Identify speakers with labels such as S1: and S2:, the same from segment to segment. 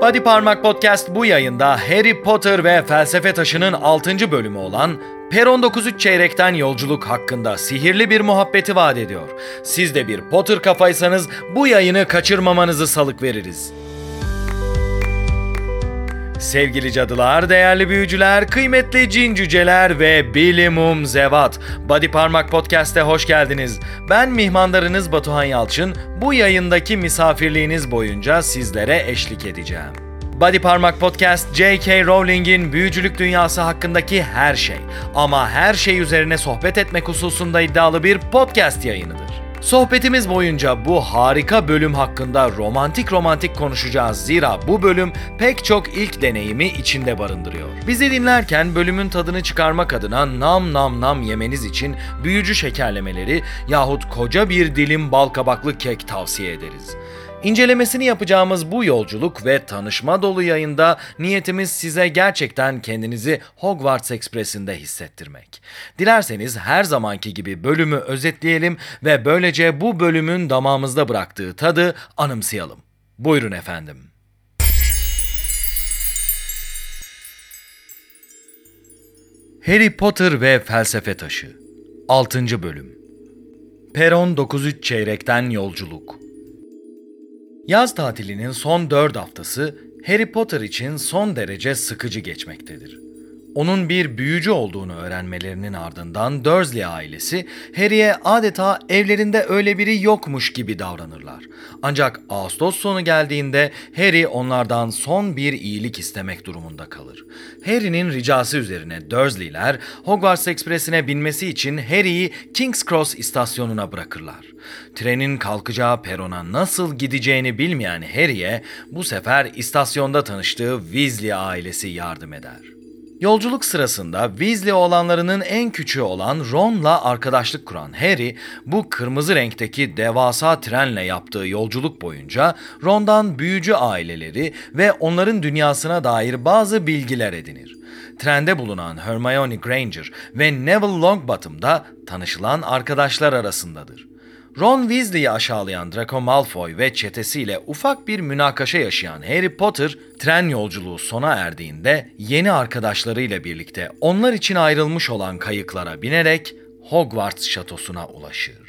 S1: Body Parmak Podcast bu yayında Harry Potter ve Felsefe Taşı'nın 6. bölümü olan Peron 93 Çeyrek'ten yolculuk hakkında sihirli bir muhabbeti vaat ediyor. Siz de bir Potter kafaysanız bu yayını kaçırmamanızı salık veririz. Sevgili cadılar, değerli büyücüler, kıymetli cin cüceler ve bilimum zevat. Body Parmak Podcast'e hoş geldiniz. Ben mihmandarınız Batuhan Yalçın. Bu yayındaki misafirliğiniz boyunca sizlere eşlik edeceğim. Body Parmak Podcast, J.K. Rowling'in büyücülük dünyası hakkındaki her şey ama her şey üzerine sohbet etmek hususunda iddialı bir podcast yayınıdır. Sohbetimiz boyunca bu harika bölüm hakkında romantik romantik konuşacağız. Zira bu bölüm pek çok ilk deneyimi içinde barındırıyor. Bizi dinlerken bölümün tadını çıkarmak adına nam nam nam yemeniz için büyücü şekerlemeleri yahut koca bir dilim bal kabaklı kek tavsiye ederiz. İncelemesini yapacağımız bu yolculuk ve tanışma dolu yayında niyetimiz size gerçekten kendinizi Hogwarts Express'inde hissettirmek. Dilerseniz her zamanki gibi bölümü özetleyelim ve böylece bu bölümün damağımızda bıraktığı tadı anımsayalım. Buyurun efendim. Harry Potter ve Felsefe Taşı 6. Bölüm Peron 93 Çeyrek'ten Yolculuk Yaz tatilinin son 4 haftası Harry Potter için son derece sıkıcı geçmektedir. Onun bir büyücü olduğunu öğrenmelerinin ardından Dursley ailesi Harry'e adeta evlerinde öyle biri yokmuş gibi davranırlar. Ancak Ağustos sonu geldiğinde Harry onlardan son bir iyilik istemek durumunda kalır. Harry'nin ricası üzerine Dursley'ler Hogwarts Express'ine binmesi için Harry'i King's Cross istasyonuna bırakırlar. Trenin kalkacağı perona nasıl gideceğini bilmeyen Harry'e bu sefer istasyonda tanıştığı Weasley ailesi yardım eder. Yolculuk sırasında Weasley olanlarının en küçüğü olan Ron'la arkadaşlık kuran Harry, bu kırmızı renkteki devasa trenle yaptığı yolculuk boyunca Ron'dan büyücü aileleri ve onların dünyasına dair bazı bilgiler edinir. Trende bulunan Hermione Granger ve Neville Longbottom da tanışılan arkadaşlar arasındadır. Ron Weasley'i aşağılayan Draco Malfoy ve çetesiyle ufak bir münakaşa yaşayan Harry Potter, tren yolculuğu sona erdiğinde yeni arkadaşlarıyla birlikte onlar için ayrılmış olan kayıklara binerek Hogwarts şatosuna ulaşır.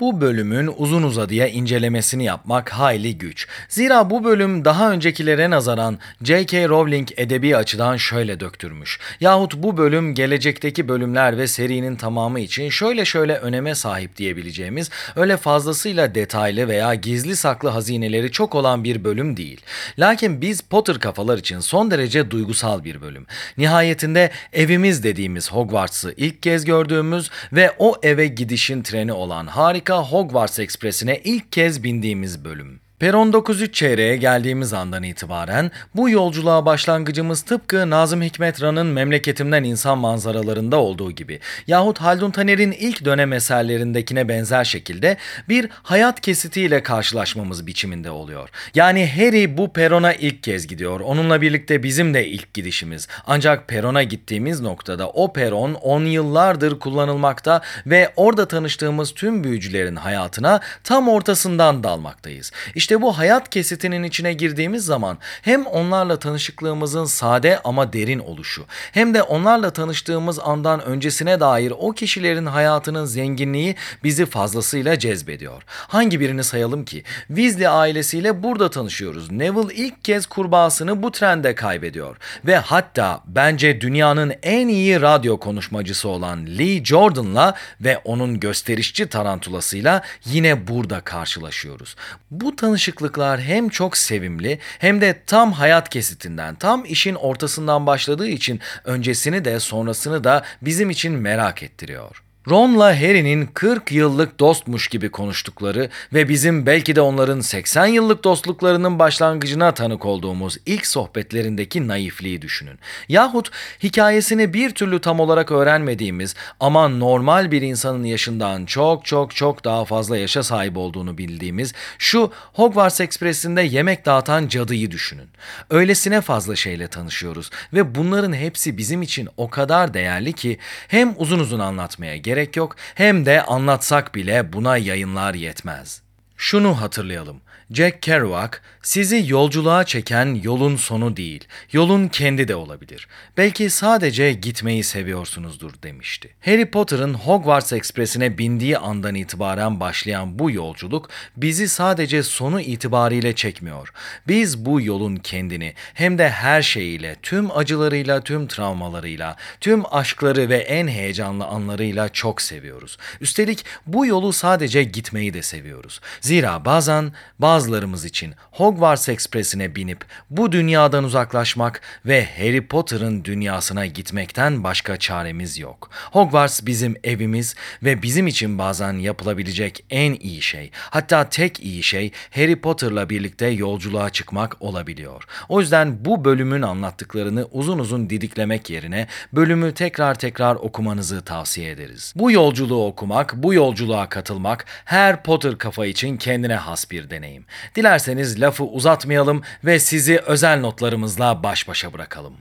S1: Bu bölümün uzun uzadıya incelemesini yapmak hayli güç. Zira bu bölüm daha öncekilere nazaran J.K. Rowling edebi açıdan şöyle döktürmüş. Yahut bu bölüm gelecekteki bölümler ve serinin tamamı için şöyle şöyle öneme sahip diyebileceğimiz öyle fazlasıyla detaylı veya gizli saklı hazineleri çok olan bir bölüm değil. Lakin biz Potter kafalar için son derece duygusal bir bölüm. Nihayetinde evimiz dediğimiz Hogwarts'ı ilk kez gördüğümüz ve o eve gidişin treni olan harika harika Hogwarts Ekspresi'ne ilk kez bindiğimiz bölüm. Peron 93 çeyreğe geldiğimiz andan itibaren bu yolculuğa başlangıcımız tıpkı Nazım Hikmet Ran'ın Memleketimden İnsan manzaralarında olduğu gibi yahut Haldun Taner'in ilk dönem eserlerindekine benzer şekilde bir hayat kesitiyle karşılaşmamız biçiminde oluyor. Yani Harry bu perona ilk kez gidiyor. Onunla birlikte bizim de ilk gidişimiz. Ancak perona gittiğimiz noktada o peron 10 yıllardır kullanılmakta ve orada tanıştığımız tüm büyücülerin hayatına tam ortasından dalmaktayız. İşte işte bu hayat kesitinin içine girdiğimiz zaman hem onlarla tanışıklığımızın sade ama derin oluşu hem de onlarla tanıştığımız andan öncesine dair o kişilerin hayatının zenginliği bizi fazlasıyla cezbediyor. Hangi birini sayalım ki? Weasley ailesiyle burada tanışıyoruz. Neville ilk kez kurbağasını bu trende kaybediyor ve hatta bence dünyanın en iyi radyo konuşmacısı olan Lee Jordan'la ve onun gösterişçi tarantulasıyla yine burada karşılaşıyoruz. Bu tanış tanışıklıklar hem çok sevimli hem de tam hayat kesitinden, tam işin ortasından başladığı için öncesini de sonrasını da bizim için merak ettiriyor. Ron'la Harry'nin 40 yıllık dostmuş gibi konuştukları ve bizim belki de onların 80 yıllık dostluklarının başlangıcına tanık olduğumuz ilk sohbetlerindeki naifliği düşünün. Yahut hikayesini bir türlü tam olarak öğrenmediğimiz ama normal bir insanın yaşından çok çok çok daha fazla yaşa sahip olduğunu bildiğimiz şu Hogwarts Express'inde yemek dağıtan cadıyı düşünün. Öylesine fazla şeyle tanışıyoruz ve bunların hepsi bizim için o kadar değerli ki hem uzun uzun anlatmaya gerek gerek yok hem de anlatsak bile buna yayınlar yetmez. Şunu hatırlayalım. Jack Kerouac, sizi yolculuğa çeken yolun sonu değil, yolun kendi de olabilir. Belki sadece gitmeyi seviyorsunuzdur demişti. Harry Potter'ın Hogwarts Express'ine bindiği andan itibaren başlayan bu yolculuk bizi sadece sonu itibariyle çekmiyor. Biz bu yolun kendini hem de her şeyiyle, tüm acılarıyla, tüm travmalarıyla, tüm aşkları ve en heyecanlı anlarıyla çok seviyoruz. Üstelik bu yolu sadece gitmeyi de seviyoruz. Zira bazen bazılarımız için Hogwarts Express'ine binip bu dünyadan uzaklaşmak ve Harry Potter'ın dünyasına gitmekten başka çaremiz yok. Hogwarts bizim evimiz ve bizim için bazen yapılabilecek en iyi şey, hatta tek iyi şey Harry Potter'la birlikte yolculuğa çıkmak olabiliyor. O yüzden bu bölümün anlattıklarını uzun uzun didiklemek yerine bölümü tekrar tekrar okumanızı tavsiye ederiz. Bu yolculuğu okumak, bu yolculuğa katılmak her Potter kafa için kendine has bir deneyim. Dilerseniz lafı uzatmayalım ve sizi özel notlarımızla baş başa bırakalım.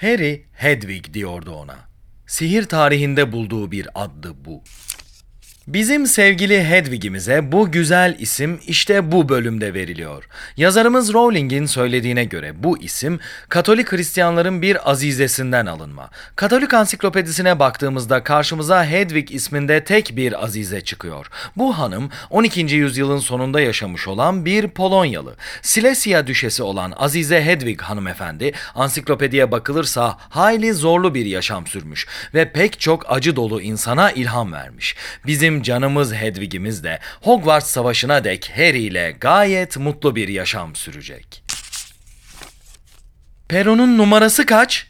S1: Harry Hedwig diyordu ona. Sihir tarihinde bulduğu bir addı bu. Bizim sevgili Hedwig'imize bu güzel isim işte bu bölümde veriliyor. Yazarımız Rowling'in söylediğine göre bu isim Katolik Hristiyanların bir azizesinden alınma. Katolik ansiklopedisine baktığımızda karşımıza Hedwig isminde tek bir azize çıkıyor. Bu hanım 12. yüzyılın sonunda yaşamış olan bir Polonyalı. Silesia düşesi olan Azize Hedwig hanımefendi ansiklopediye bakılırsa hayli zorlu bir yaşam sürmüş ve pek çok acı dolu insana ilham vermiş. Bizim canımız Hedwig'imiz de Hogwarts Savaşı'na dek Harry ile gayet mutlu bir yaşam sürecek. Peron'un numarası kaç?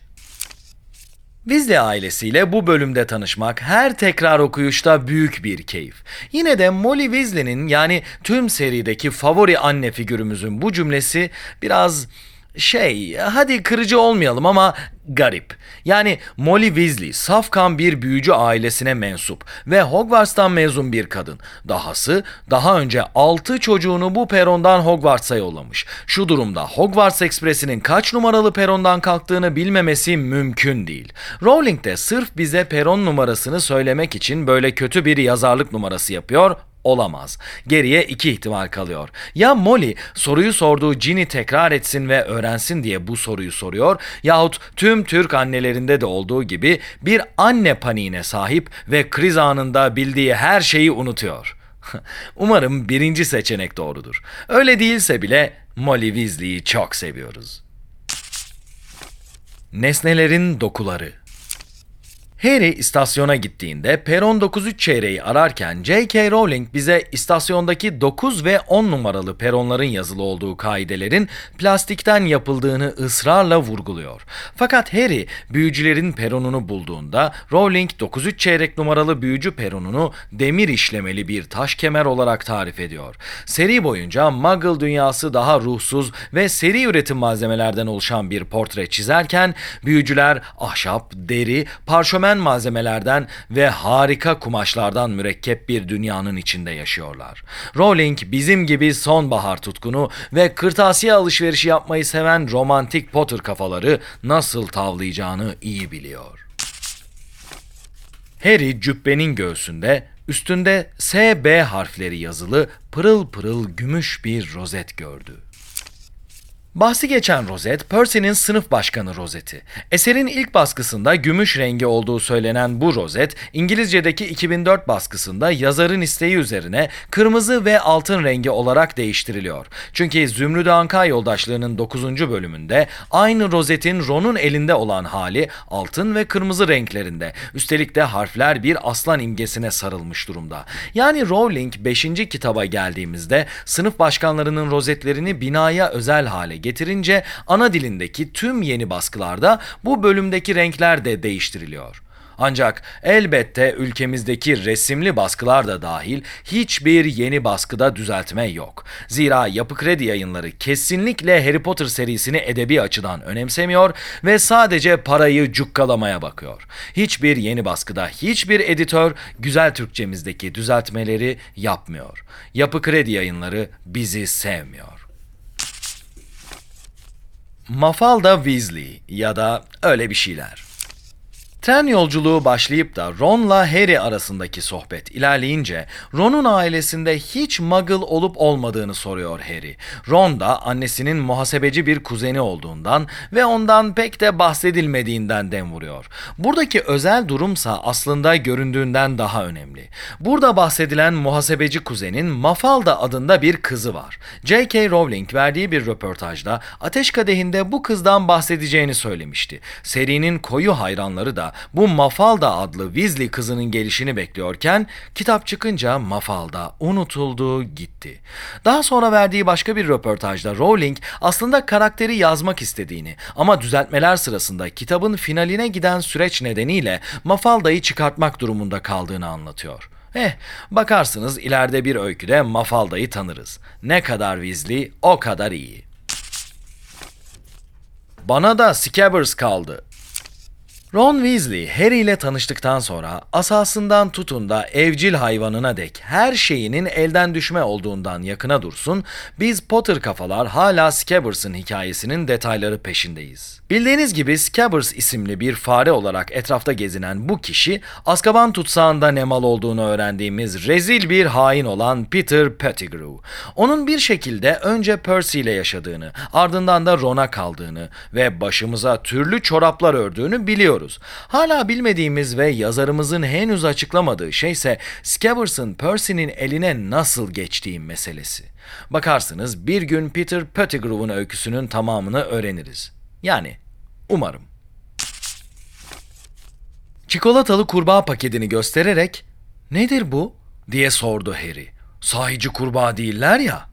S1: Weasley ailesiyle bu bölümde tanışmak her tekrar okuyuşta büyük bir keyif. Yine de Molly Weasley'nin yani tüm serideki favori anne figürümüzün bu cümlesi biraz şey, hadi kırıcı olmayalım ama garip. Yani Molly Weasley safkan bir büyücü ailesine mensup ve Hogwarts'tan mezun bir kadın. Dahası daha önce 6 çocuğunu bu perondan Hogwarts'a yollamış. Şu durumda Hogwarts Express'inin kaç numaralı perondan kalktığını bilmemesi mümkün değil. Rowling de sırf bize peron numarasını söylemek için böyle kötü bir yazarlık numarası yapıyor olamaz. Geriye iki ihtimal kalıyor. Ya Molly soruyu sorduğu Ginny tekrar etsin ve öğrensin diye bu soruyu soruyor yahut tüm Türk annelerinde de olduğu gibi bir anne paniğine sahip ve kriz anında bildiği her şeyi unutuyor. Umarım birinci seçenek doğrudur. Öyle değilse bile Molly Weasley'i çok seviyoruz. Nesnelerin dokuları Harry istasyona gittiğinde peron 93 çeyreği ararken J.K. Rowling bize istasyondaki 9 ve 10 numaralı peronların yazılı olduğu kaidelerin plastikten yapıldığını ısrarla vurguluyor. Fakat Harry büyücülerin peronunu bulduğunda Rowling 93 çeyrek numaralı büyücü peronunu demir işlemeli bir taş kemer olarak tarif ediyor. Seri boyunca Muggle dünyası daha ruhsuz ve seri üretim malzemelerden oluşan bir portre çizerken büyücüler ahşap, deri, parşömen değişmen malzemelerden ve harika kumaşlardan mürekkep bir dünyanın içinde yaşıyorlar. Rowling bizim gibi sonbahar tutkunu ve kırtasiye alışverişi yapmayı seven romantik Potter kafaları nasıl tavlayacağını iyi biliyor. Harry cübbenin göğsünde üstünde SB harfleri yazılı pırıl pırıl gümüş bir rozet gördü. Bahsi geçen rozet, Percy'nin sınıf başkanı rozeti. Eserin ilk baskısında gümüş rengi olduğu söylenen bu rozet, İngilizce'deki 2004 baskısında yazarın isteği üzerine kırmızı ve altın rengi olarak değiştiriliyor. Çünkü Zümrüt Anka yoldaşlığının 9. bölümünde aynı rozetin Ron'un elinde olan hali altın ve kırmızı renklerinde. Üstelik de harfler bir aslan imgesine sarılmış durumda. Yani Rowling 5. kitaba geldiğimizde sınıf başkanlarının rozetlerini binaya özel hale getirince ana dilindeki tüm yeni baskılarda bu bölümdeki renkler de değiştiriliyor. Ancak elbette ülkemizdeki resimli baskılar da dahil hiçbir yeni baskıda düzeltme yok. Zira Yapı Kredi yayınları kesinlikle Harry Potter serisini edebi açıdan önemsemiyor ve sadece parayı cukkalamaya bakıyor. Hiçbir yeni baskıda hiçbir editör güzel Türkçemizdeki düzeltmeleri yapmıyor. Yapı Kredi yayınları bizi sevmiyor. Mafalda Weasley ya da öyle bir şeyler. Tren yolculuğu başlayıp da Ron'la Harry arasındaki sohbet ilerleyince Ron'un ailesinde hiç muggle olup olmadığını soruyor Harry. Ron da annesinin muhasebeci bir kuzeni olduğundan ve ondan pek de bahsedilmediğinden dem vuruyor. Buradaki özel durumsa aslında göründüğünden daha önemli. Burada bahsedilen muhasebeci kuzenin Mafalda adında bir kızı var. J.K. Rowling verdiği bir röportajda Ateş Kadehi'nde bu kızdan bahsedeceğini söylemişti. Serinin koyu hayranları da bu Mafalda adlı Weasley kızının gelişini bekliyorken kitap çıkınca Mafalda unutuldu gitti. Daha sonra verdiği başka bir röportajda Rowling aslında karakteri yazmak istediğini ama düzeltmeler sırasında kitabın finaline giden süreç nedeniyle Mafalda'yı çıkartmak durumunda kaldığını anlatıyor. Eh, bakarsınız ileride bir öyküde Mafalda'yı tanırız. Ne kadar Weasley o kadar iyi. Bana da Scabbers kaldı. Ron Weasley, Harry ile tanıştıktan sonra asasından tutun da evcil hayvanına dek her şeyinin elden düşme olduğundan yakına dursun, biz Potter kafalar hala Scabbers'ın hikayesinin detayları peşindeyiz. Bildiğiniz gibi Scabbers isimli bir fare olarak etrafta gezinen bu kişi, Azkaban tutsağında ne mal olduğunu öğrendiğimiz rezil bir hain olan Peter Pettigrew. Onun bir şekilde önce Percy ile yaşadığını, ardından da Ron'a kaldığını ve başımıza türlü çoraplar ördüğünü biliyoruz biliyoruz. Hala bilmediğimiz ve yazarımızın henüz açıklamadığı şeyse Scabbers'ın Percy'nin eline nasıl geçtiği meselesi. Bakarsınız bir gün Peter Pettigrew'un öyküsünün tamamını öğreniriz. Yani umarım. Çikolatalı kurbağa paketini göstererek "Nedir bu?" diye sordu Harry. "Sahici kurbağa değiller ya."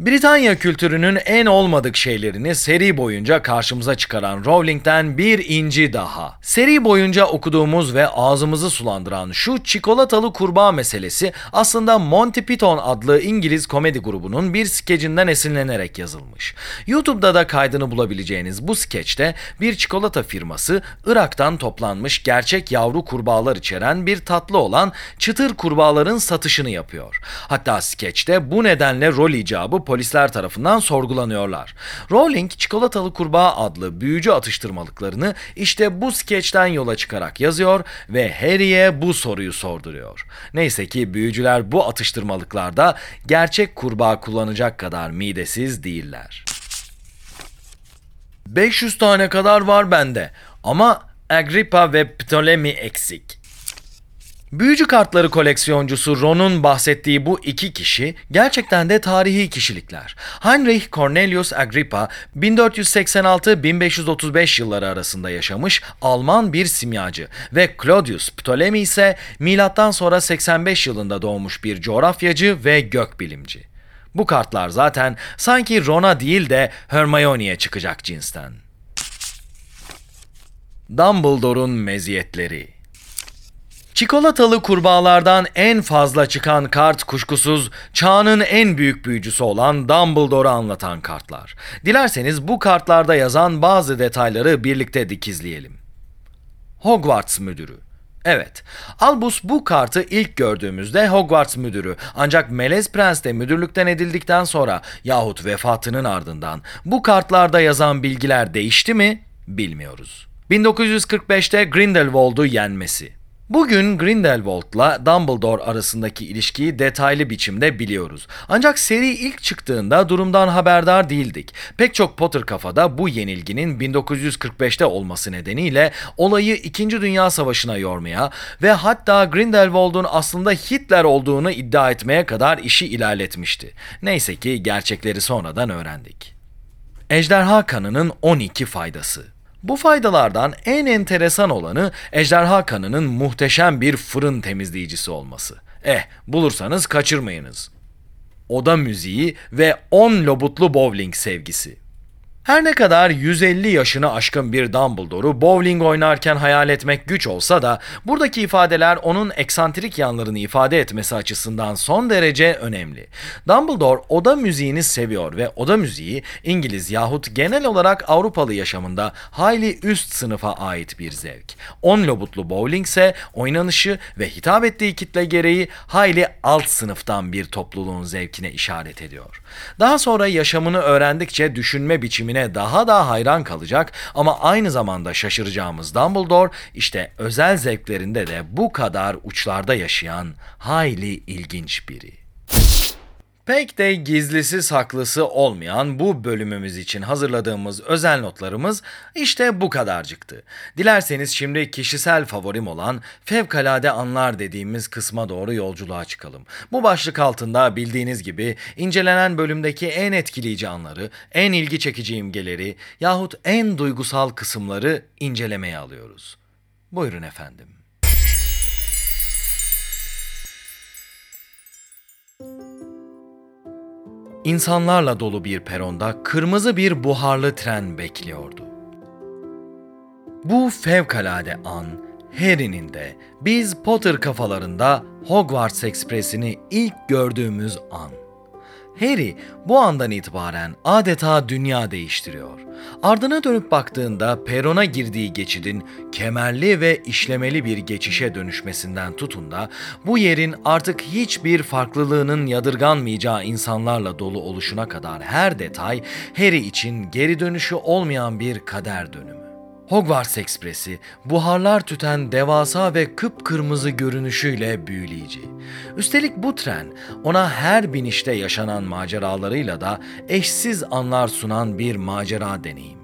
S1: Britanya kültürünün en olmadık şeylerini seri boyunca karşımıza çıkaran Rowling'den bir inci daha. Seri boyunca okuduğumuz ve ağzımızı sulandıran şu çikolatalı kurbağa meselesi aslında Monty Python adlı İngiliz komedi grubunun bir skecinden esinlenerek yazılmış. YouTube'da da kaydını bulabileceğiniz bu skeçte bir çikolata firması Irak'tan toplanmış gerçek yavru kurbağalar içeren bir tatlı olan çıtır kurbağaların satışını yapıyor. Hatta skeçte bu nedenle rol icabı polisler tarafından sorgulanıyorlar. Rowling çikolatalı kurbağa adlı büyücü atıştırmalıklarını işte bu skeçten yola çıkarak yazıyor ve Harry'e bu soruyu sorduruyor. Neyse ki büyücüler bu atıştırmalıklarda gerçek kurbağa kullanacak kadar midesiz değiller. 500 tane kadar var bende ama Agrippa ve Ptolemy eksik. Büyücü kartları koleksiyoncusu Ron'un bahsettiği bu iki kişi gerçekten de tarihi kişilikler. Heinrich Cornelius Agrippa 1486-1535 yılları arasında yaşamış Alman bir simyacı ve Claudius Ptolemy ise milattan sonra 85 yılında doğmuş bir coğrafyacı ve gökbilimci. Bu kartlar zaten sanki Ron'a değil de Hermione'ye çıkacak cinsten. Dumbledore'un meziyetleri Çikolatalı kurbağalardan en fazla çıkan kart kuşkusuz çağının en büyük büyücüsü olan Dumbledore'u anlatan kartlar. Dilerseniz bu kartlarda yazan bazı detayları birlikte dikizleyelim. Hogwarts Müdürü Evet, Albus bu kartı ilk gördüğümüzde Hogwarts müdürü ancak Melez Prens de müdürlükten edildikten sonra yahut vefatının ardından bu kartlarda yazan bilgiler değişti mi bilmiyoruz. 1945'te Grindelwald'u yenmesi. Bugün Grindelwald'la Dumbledore arasındaki ilişkiyi detaylı biçimde biliyoruz. Ancak seri ilk çıktığında durumdan haberdar değildik. Pek çok Potter kafada bu yenilginin 1945'te olması nedeniyle olayı 2. Dünya Savaşı'na yormaya ve hatta Grindelwald'un aslında Hitler olduğunu iddia etmeye kadar işi ilerletmişti. Neyse ki gerçekleri sonradan öğrendik. Ejderha kanının 12 faydası. Bu faydalardan en enteresan olanı ejderha kanının muhteşem bir fırın temizleyicisi olması. Eh, bulursanız kaçırmayınız. Oda müziği ve 10 lobutlu bowling sevgisi. Her ne kadar 150 yaşını aşkın bir Dumbledore'u bowling oynarken hayal etmek güç olsa da buradaki ifadeler onun eksantrik yanlarını ifade etmesi açısından son derece önemli. Dumbledore oda müziğini seviyor ve oda müziği İngiliz yahut genel olarak Avrupalı yaşamında hayli üst sınıfa ait bir zevk. 10 lobutlu bowling ise oynanışı ve hitap ettiği kitle gereği hayli alt sınıftan bir topluluğun zevkine işaret ediyor. Daha sonra yaşamını öğrendikçe düşünme biçimini eğitimine daha da hayran kalacak ama aynı zamanda şaşıracağımız Dumbledore işte özel zevklerinde de bu kadar uçlarda yaşayan hayli ilginç biri. Pek de gizlisi saklısı olmayan bu bölümümüz için hazırladığımız özel notlarımız işte bu kadarcıktı. Dilerseniz şimdi kişisel favorim olan fevkalade anlar dediğimiz kısma doğru yolculuğa çıkalım. Bu başlık altında bildiğiniz gibi incelenen bölümdeki en etkileyici anları, en ilgi çekici imgeleri yahut en duygusal kısımları incelemeye alıyoruz. Buyurun efendim. İnsanlarla dolu bir peronda kırmızı bir buharlı tren bekliyordu. Bu fevkalade an Harry'nin de biz Potter kafalarında Hogwarts Ekspresi'ni ilk gördüğümüz an. Harry bu andan itibaren adeta dünya değiştiriyor. Ardına dönüp baktığında perona girdiği geçidin kemerli ve işlemeli bir geçişe dönüşmesinden tutun da bu yerin artık hiçbir farklılığının yadırganmayacağı insanlarla dolu oluşuna kadar her detay Harry için geri dönüşü olmayan bir kader dönümü. Hogwarts Ekspresi buharlar tüten devasa ve kıpkırmızı görünüşüyle büyüleyici. Üstelik bu tren ona her binişte yaşanan maceralarıyla da eşsiz anlar sunan bir macera deneyimi.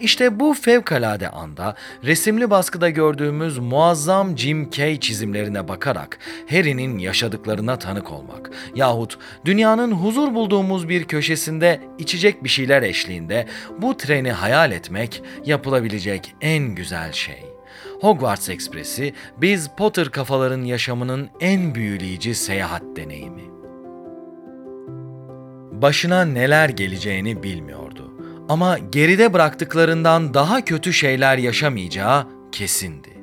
S1: İşte bu fevkalade anda resimli baskıda gördüğümüz muazzam Jim Kay çizimlerine bakarak Harry'nin yaşadıklarına tanık olmak yahut dünyanın huzur bulduğumuz bir köşesinde içecek bir şeyler eşliğinde bu treni hayal etmek yapılabilecek en güzel şey. Hogwarts Ekspresi biz Potter kafaların yaşamının en büyüleyici seyahat deneyimi. Başına neler geleceğini bilmiyordu ama geride bıraktıklarından daha kötü şeyler yaşamayacağı kesindi.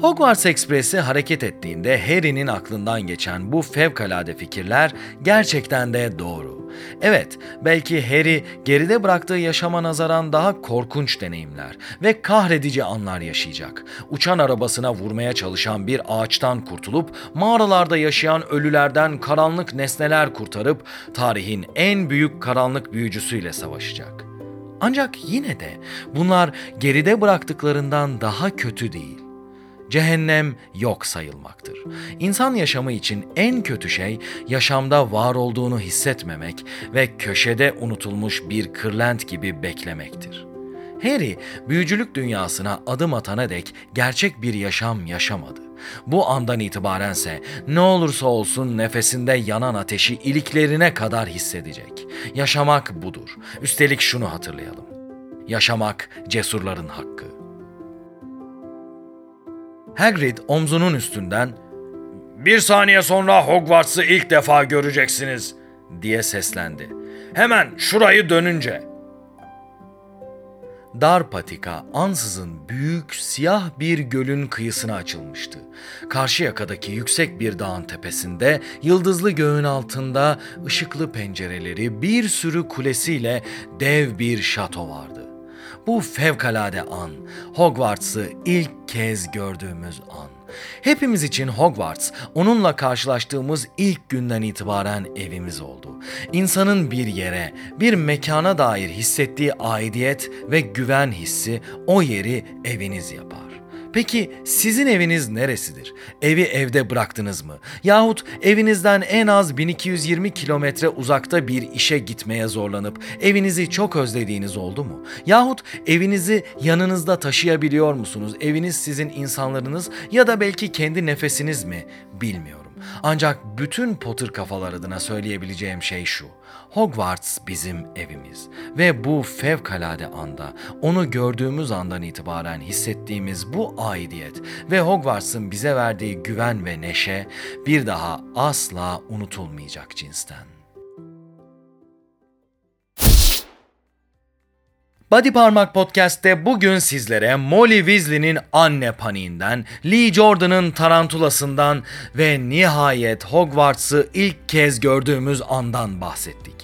S1: Hogwarts Ekspresi hareket ettiğinde Harry'nin aklından geçen bu fevkalade fikirler gerçekten de doğru. Evet, belki Harry geride bıraktığı yaşama nazaran daha korkunç deneyimler ve kahredici anlar yaşayacak. Uçan arabasına vurmaya çalışan bir ağaçtan kurtulup mağaralarda yaşayan ölülerden karanlık nesneler kurtarıp tarihin en büyük karanlık büyücüsüyle savaşacak. Ancak yine de bunlar geride bıraktıklarından daha kötü değil cehennem yok sayılmaktır. İnsan yaşamı için en kötü şey yaşamda var olduğunu hissetmemek ve köşede unutulmuş bir kırlent gibi beklemektir. Harry, büyücülük dünyasına adım atana dek gerçek bir yaşam yaşamadı. Bu andan itibarense ne olursa olsun nefesinde yanan ateşi iliklerine kadar hissedecek. Yaşamak budur. Üstelik şunu hatırlayalım. Yaşamak cesurların hakkı. Hagrid omzunun üstünden ''Bir saniye sonra Hogwarts'ı ilk defa göreceksiniz.'' diye seslendi. ''Hemen şurayı dönünce.'' Dar patika ansızın büyük siyah bir gölün kıyısına açılmıştı. Karşı yakadaki yüksek bir dağın tepesinde yıldızlı göğün altında ışıklı pencereleri bir sürü kulesiyle dev bir şato vardı. Bu fevkalade an, Hogwarts'ı ilk kez gördüğümüz an. Hepimiz için Hogwarts, onunla karşılaştığımız ilk günden itibaren evimiz oldu. İnsanın bir yere, bir mekana dair hissettiği aidiyet ve güven hissi o yeri eviniz yapar. Peki sizin eviniz neresidir? Evi evde bıraktınız mı? Yahut evinizden en az 1220 kilometre uzakta bir işe gitmeye zorlanıp evinizi çok özlediğiniz oldu mu? Yahut evinizi yanınızda taşıyabiliyor musunuz? Eviniz sizin insanlarınız ya da belki kendi nefesiniz mi? Bilmiyorum. Ancak bütün Potter kafalar adına söyleyebileceğim şey şu. Hogwarts bizim evimiz ve bu fevkalade anda onu gördüğümüz andan itibaren hissettiğimiz bu aidiyet ve Hogwarts'ın bize verdiği güven ve neşe bir daha asla unutulmayacak cinsten. Body Parmak Podcast'te bugün sizlere Molly Weasley'nin anne paniğinden, Lee Jordan'ın tarantulasından ve nihayet Hogwarts'ı ilk kez gördüğümüz andan bahsettik.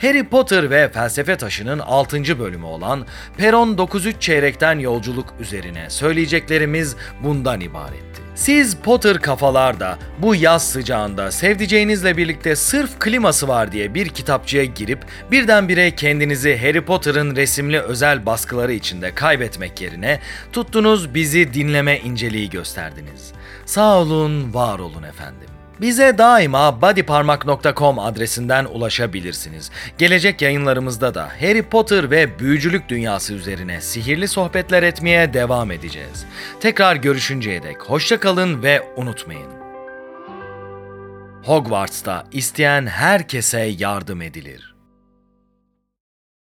S1: Harry Potter ve Felsefe Taşı'nın 6. bölümü olan Peron 93 çeyrekten yolculuk üzerine söyleyeceklerimiz bundan ibaretti. Siz Potter kafalarda bu yaz sıcağında sevdiceğinizle birlikte sırf kliması var diye bir kitapçıya girip birdenbire kendinizi Harry Potter'ın resimli özel baskıları içinde kaybetmek yerine tuttunuz bizi dinleme inceliği gösterdiniz. Sağ olun, var olun efendim. Bize daima bodyparmak.com adresinden ulaşabilirsiniz. Gelecek yayınlarımızda da Harry Potter ve büyücülük dünyası üzerine sihirli sohbetler etmeye devam edeceğiz. Tekrar görüşünceye dek hoşça kalın ve unutmayın. Hogwarts'ta isteyen herkese yardım edilir.